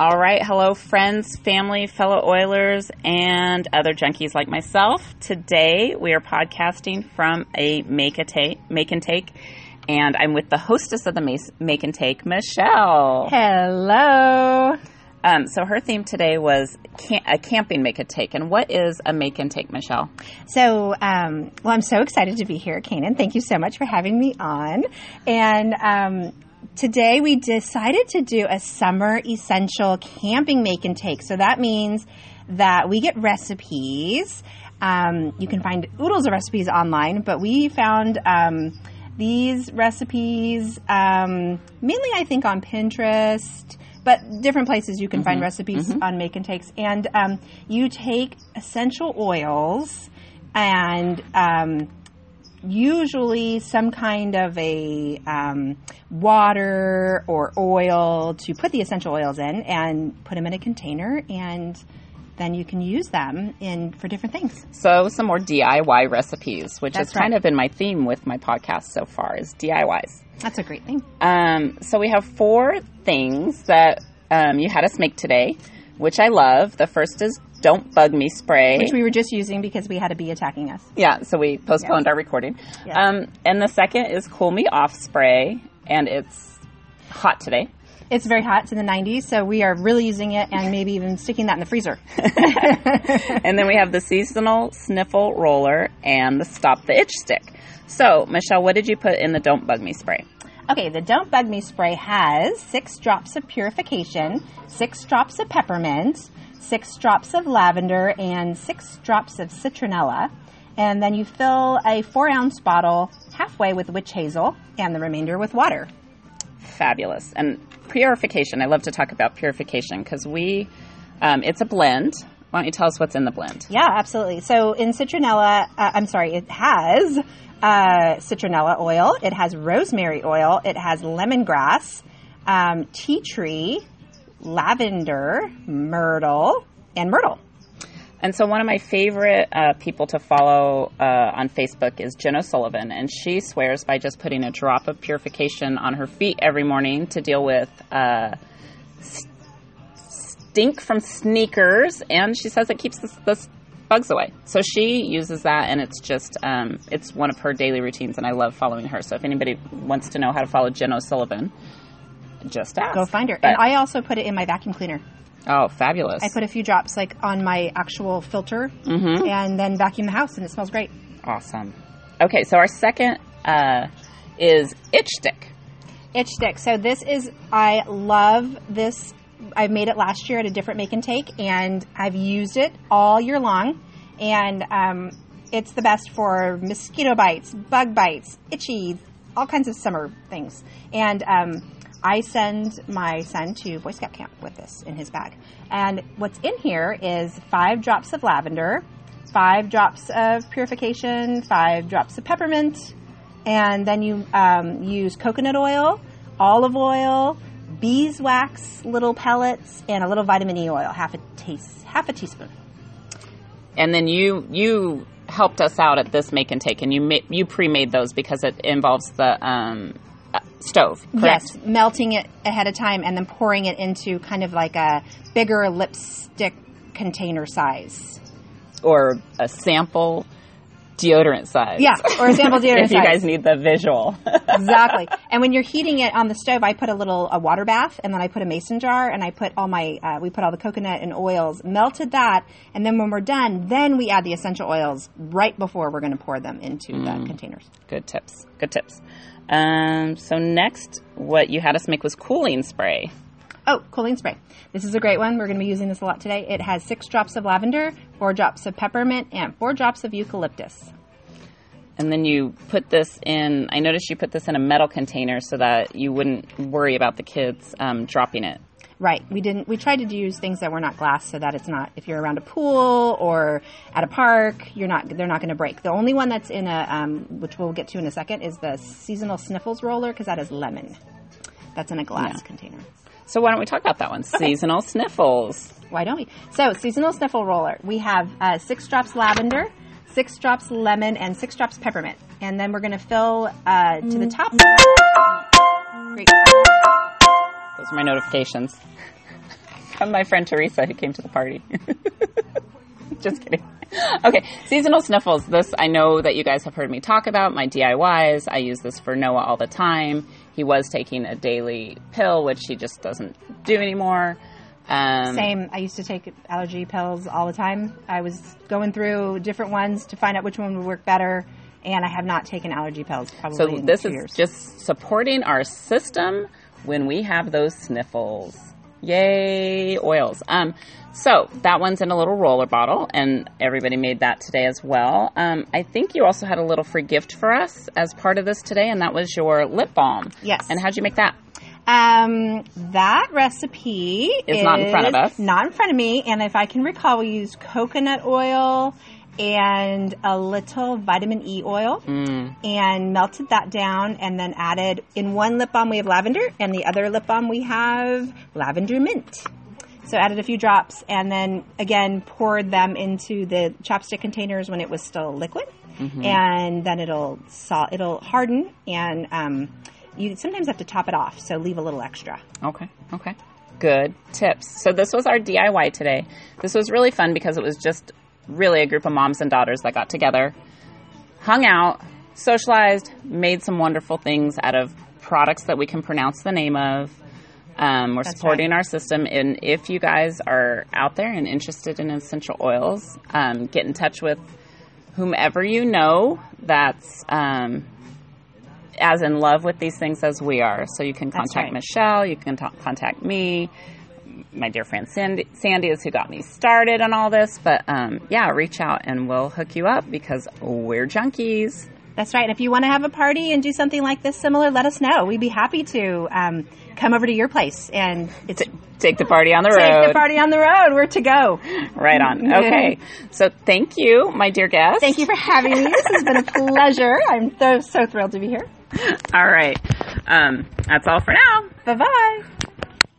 All right, hello, friends, family, fellow Oilers, and other junkies like myself. Today we are podcasting from a make a take, make and take, and I'm with the hostess of the make and take, Michelle. Hello. Um, so her theme today was cam- a camping make and take. And what is a make and take, Michelle? So, um, well, I'm so excited to be here, Kanan. Thank you so much for having me on. And um, today we decided to do a summer essential camping make and take. So that means that we get recipes. Um, you can find oodles of recipes online, but we found um, these recipes um, mainly, I think, on Pinterest but different places you can mm-hmm. find recipes mm-hmm. on make and takes. And um, you take essential oils and um, usually some kind of a um, water or oil to put the essential oils in and put them in a container and then you can use them in for different things. So some more DIY recipes, which That's has right. kind of been my theme with my podcast so far is DIYs. That's a great thing. Um, so we have four things that um, you had us make today, which I love. The first is don't Bug Me spray. Which we were just using because we had a bee attacking us. Yeah, so we postponed our recording. Um, and the second is Cool Me Off spray, and it's hot today. It's very hot. It's in the 90s, so we are really using it and maybe even sticking that in the freezer. and then we have the seasonal sniffle roller and the stop the itch stick. So, Michelle, what did you put in the Don't Bug Me spray? Okay, the Don't Bug Me spray has six drops of purification, six drops of peppermint, six drops of lavender, and six drops of citronella. And then you fill a four ounce bottle halfway with witch hazel and the remainder with water. Fabulous. And purification, I love to talk about purification because we, um, it's a blend. Why don't you tell us what's in the blend? Yeah, absolutely. So in citronella, uh, I'm sorry, it has uh, citronella oil, it has rosemary oil, it has lemongrass, um, tea tree, lavender, myrtle, and myrtle. And so, one of my favorite uh, people to follow uh, on Facebook is Jen O'Sullivan, and she swears by just putting a drop of purification on her feet every morning to deal with uh, stink from sneakers, and she says it keeps the, the, bugs away. So she uses that, and it's just um, it's one of her daily routines, and I love following her. So if anybody wants to know how to follow Jen O'Sullivan, just ask. Go find her. But, and I also put it in my vacuum cleaner. Oh, fabulous! I put a few drops like on my actual filter, mm-hmm. and then vacuum the house, and it smells great. Awesome. Okay, so our second uh, is itch stick. Itch stick. So this is I love this. I made it last year at a different make and take, and I've used it all year long, and um, it's the best for mosquito bites, bug bites, itchy, all kinds of summer things, and. Um, I send my son to Boy Scout camp with this in his bag. And what's in here is five drops of lavender, five drops of purification, five drops of peppermint, and then you um, use coconut oil, olive oil, beeswax little pellets, and a little vitamin E oil, half a taste, half a teaspoon. And then you you helped us out at this make and take, and you ma- you pre-made those because it involves the um, stove, correct? Yes, melting it ahead of time and then pouring it into kind of like a bigger lipstick container size. Or a sample deodorant size. Yeah, or a sample deodorant if you guys need the visual. exactly. And when you're heating it on the stove, I put a little a water bath, and then I put a mason jar, and I put all my uh, we put all the coconut and oils, melted that, and then when we're done, then we add the essential oils right before we're going to pour them into mm. the containers. Good tips. Good tips. Um, so next, what you had us make was cooling spray. Oh, cooling spray. This is a great one. We're going to be using this a lot today. It has six drops of lavender, four drops of peppermint, and four drops of eucalyptus. And then you put this in, I noticed you put this in a metal container so that you wouldn't worry about the kids um, dropping it. Right. We didn't. We tried to use things that were not glass, so that it's not. If you're around a pool or at a park, you're not. They're not going to break. The only one that's in a, um, which we'll get to in a second, is the seasonal sniffles roller because that is lemon. That's in a glass yeah. container. So why don't we talk about that one? Okay. Seasonal sniffles. Why don't we? So seasonal sniffle roller. We have uh, six drops lavender, six drops lemon, and six drops peppermint, and then we're going to fill uh, to the top. Great. Those are my notifications. from my friend Teresa who came to the party. Just kidding. Okay, seasonal sniffles. This I know that you guys have heard me talk about my DIYs. I use this for Noah all the time. He was taking a daily pill, which he just doesn't do anymore. Um, Same. I used to take allergy pills all the time. I was going through different ones to find out which one would work better, and I have not taken allergy pills probably So this is years. just supporting our system when we have those sniffles. Yay, oils. Um, so that one's in a little roller bottle, and everybody made that today as well. Um, I think you also had a little free gift for us as part of this today, and that was your lip balm. Yes. And how'd you make that? Um, that recipe is not in front of us. Not in front of me. And if I can recall, we used coconut oil and a little vitamin E oil Mm. and melted that down and then added in one lip balm we have lavender and the other lip balm we have lavender mint. So added a few drops and then again poured them into the ChapStick containers when it was still liquid, Mm-hmm. and then it'll sol- it'll harden and um, you sometimes have to top it off, so leave a little extra. Okay. Okay. Good tips. So this was our DIY today. This was really fun because it was just really a group of moms and daughters that got together, hung out, socialized, made some wonderful things out of products that we can pronounce the name of. Um, we're That's supporting right. our system, and if you guys are out there and interested in essential oils, um, get in touch with whomever you know that's um, as in love with these things as we are. So you can contact right. Michelle, you can ta- contact me. My dear friend Sandy, Sandy is who got me started on all this. But um, yeah, reach out and we'll hook you up because we're junkies. That's right. And if you want to have a party and do something like this similar, let us know. We'd be happy to um, come over to your place and it's take the party on the road. take the party on the road. We're to go. Right on. Okay. So thank you, my dear guest. Thank you for having me. This has been a pleasure. I'm so so thrilled to be here. All right. Um, that's all for now. Bye bye.